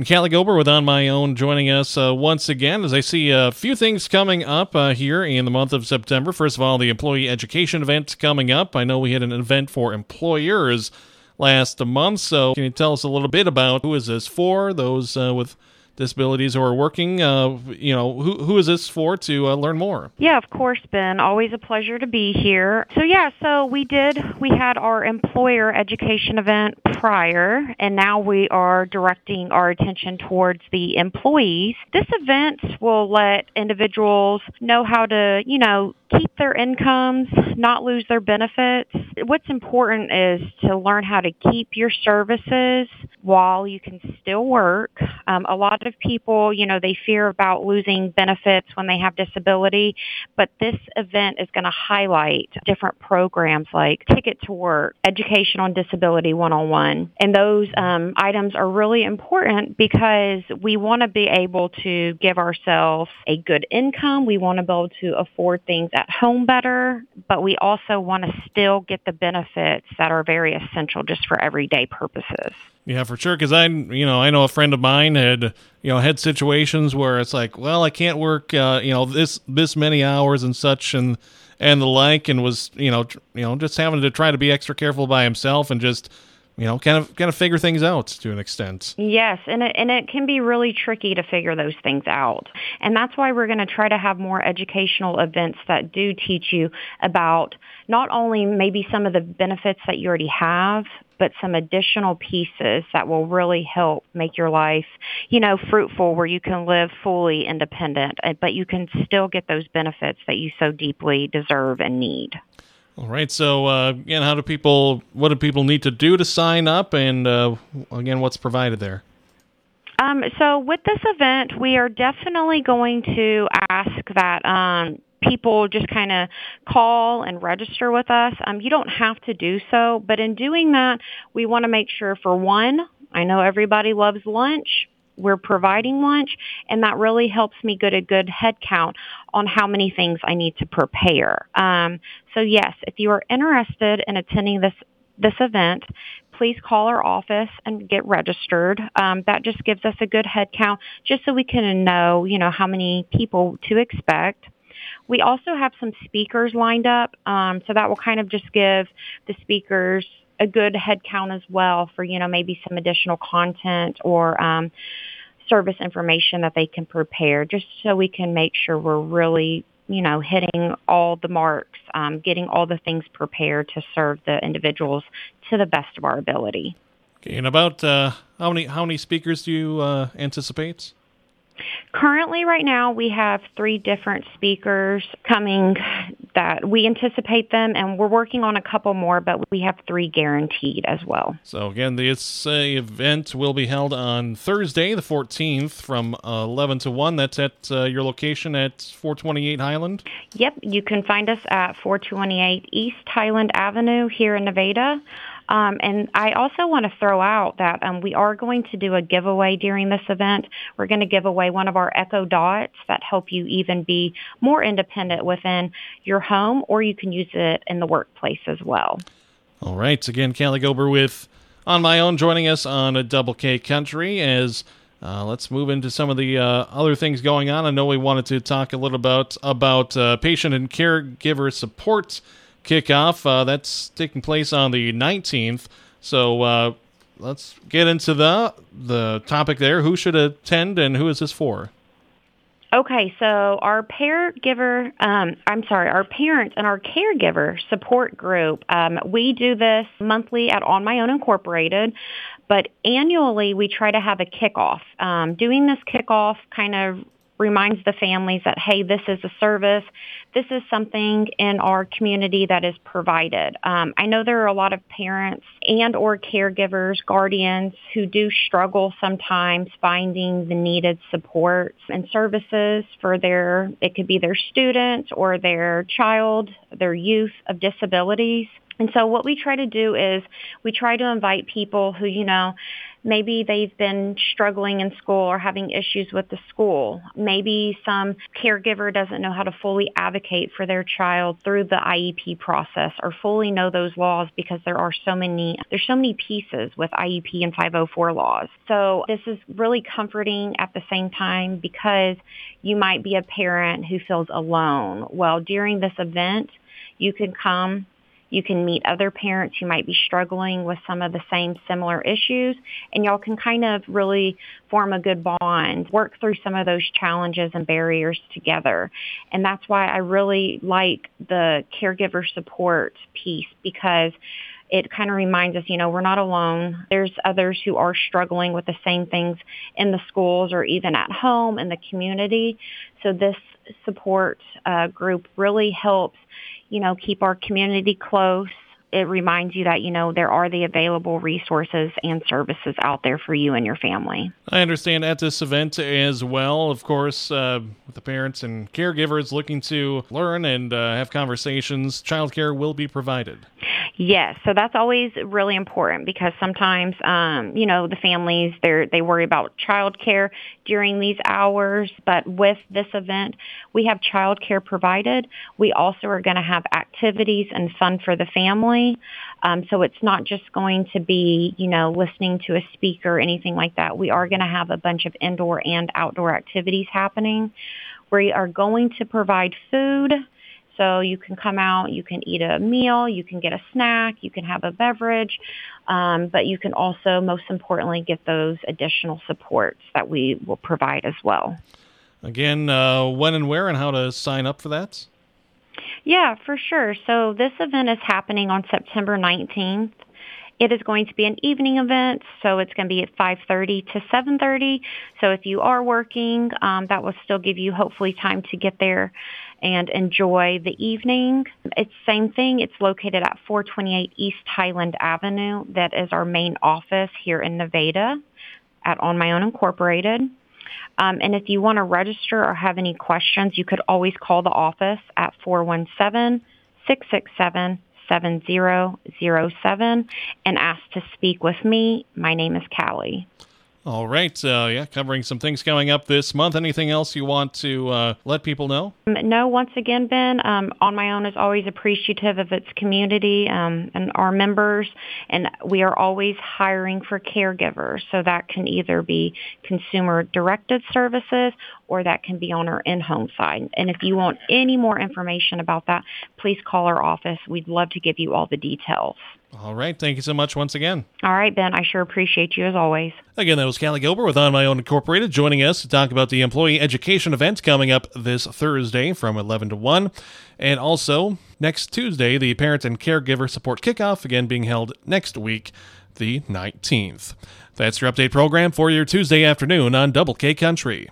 Kalli Gober with On My Own joining us uh, once again as I see a few things coming up uh, here in the month of September. First of all, the employee education event coming up. I know we had an event for employers last month, so can you tell us a little bit about who is this for? Those uh, with disabilities who are working. Uh, you know, who, who is this for to uh, learn more? Yeah, of course, Ben. Always a pleasure to be here. So yeah, so we did, we had our employer education event prior, and now we are directing our attention towards the employees. This event will let individuals know how to, you know, keep their incomes, not lose their benefits. What's important is to learn how to keep your services while you can still work. Um, a lot of people, you know, they fear about losing benefits when they have disability, but this event is going to highlight different programs like Ticket to Work, Education on Disability 101. And those um, items are really important because we want to be able to give ourselves a good income. We want to be able to afford things at home better, but we also want to still get the benefits that are very essential just for everyday purposes. Yeah, for sure. Because I, you know, I know a friend of mine had, you know, had situations where it's like, well, I can't work, uh, you know, this this many hours and such and and the like, and was, you know, tr- you know, just having to try to be extra careful by himself and just, you know, kind of kind of figure things out to an extent. Yes, and it, and it can be really tricky to figure those things out. And that's why we're going to try to have more educational events that do teach you about not only maybe some of the benefits that you already have, but some additional pieces that will really help make your life, you know, fruitful where you can live fully independent, but you can still get those benefits that you so deeply deserve and need. All right. So uh, again, how do people? What do people need to do to sign up? And uh, again, what's provided there? Um, so with this event, we are definitely going to ask that um, people just kind of call and register with us. Um, you don't have to do so, but in doing that, we want to make sure for one, I know everybody loves lunch. We're providing lunch, and that really helps me get a good head count on how many things I need to prepare. Um, so yes, if you are interested in attending this this event, please call our office and get registered. Um, that just gives us a good head count, just so we can know, you know, how many people to expect. We also have some speakers lined up, um, so that will kind of just give the speakers a good head count as well for you know maybe some additional content or um, service information that they can prepare, just so we can make sure we're really you know hitting all the marks, um, getting all the things prepared to serve the individuals to the best of our ability. Okay, and about uh, how many how many speakers do you uh, anticipate? Currently, right now, we have three different speakers coming that we anticipate them, and we're working on a couple more, but we have three guaranteed as well. So again, this uh, event will be held on Thursday, the 14th, from uh, 11 to 1. That's at uh, your location at 428 Highland. Yep, you can find us at 428 East Highland Avenue here in Nevada. Um, and I also want to throw out that um, we are going to do a giveaway during this event. We're going to give away one of our Echo Dots that help you even be more independent within your home, or you can use it in the workplace as well. All right. Again, Kalli Gober with On My Own joining us on a Double K Country as uh, let's move into some of the uh, other things going on. I know we wanted to talk a little about about uh, patient and caregiver support kickoff. Uh, that's taking place on the 19th. So uh, let's get into the the topic there. Who should attend, and who is this for? Okay, so our caregiver, um, I'm sorry, our parent and our caregiver support group, um, we do this monthly at On My Own Incorporated, but annually we try to have a kickoff. Um, doing this kickoff kind of reminds the families that, hey, this is a service. This is something in our community that is provided. Um, I know there are a lot of parents and or caregivers, guardians who do struggle sometimes finding the needed supports and services for their, it could be their student or their child, their youth of disabilities. And so what we try to do is we try to invite people who, you know, Maybe they've been struggling in school or having issues with the school. Maybe some caregiver doesn't know how to fully advocate for their child through the IEP process or fully know those laws because there are so many there's so many pieces with IEP and 504 laws. So this is really comforting at the same time because you might be a parent who feels alone. Well, during this event, you can come you can meet other parents who might be struggling with some of the same similar issues and y'all can kind of really form a good bond, work through some of those challenges and barriers together. And that's why I really like the caregiver support piece because it kind of reminds us, you know, we're not alone. There's others who are struggling with the same things in the schools or even at home in the community. So this support uh, group really helps you know, keep our community close. It reminds you that, you know, there are the available resources and services out there for you and your family. I understand at this event as well, of course, uh, with the parents and caregivers looking to learn and uh, have conversations, childcare will be provided. Yes, so that's always really important because sometimes, um, you know, the families they they worry about childcare during these hours. But with this event, we have childcare provided. We also are going to have activities and fun for the family. Um, so it's not just going to be, you know, listening to a speaker or anything like that. We are going to have a bunch of indoor and outdoor activities happening. We are going to provide food so you can come out, you can eat a meal, you can get a snack, you can have a beverage, um, but you can also, most importantly, get those additional supports that we will provide as well. Again, uh, when and where and how to sign up for that? Yeah, for sure. So this event is happening on September 19th. It is going to be an evening event, so it's going to be at 5.30 to 7.30. So if you are working, um, that will still give you hopefully time to get there and enjoy the evening. It's same thing. It's located at 428 East Highland Avenue. That is our main office here in Nevada at On My Own Incorporated. Um, and if you want to register or have any questions, you could always call the office at 417-667-7007 and ask to speak with me. My name is Kalli. All right. Uh, yeah, covering some things coming up this month. Anything else you want to uh, let people know? Um, no, once again, Ben, um, On My Own is always appreciative of its community um, and our members, and we are always hiring for caregivers. So that can either be consumer-directed services or that can be on our in-home side. And if you want any more information about that, please call our office. We'd love to give you all the details. All right. Thank you so much once again. All right, Ben. I sure appreciate you as always. Again, that was Kalli Gilbert with On My Own Incorporated joining us to talk about the employee education event coming up this Thursday from 11 to 1. And also, next Tuesday, the Parent and Caregiver Support Kickoff, again being held next week, the 19th. That's your update program for your Tuesday afternoon on Double K Country.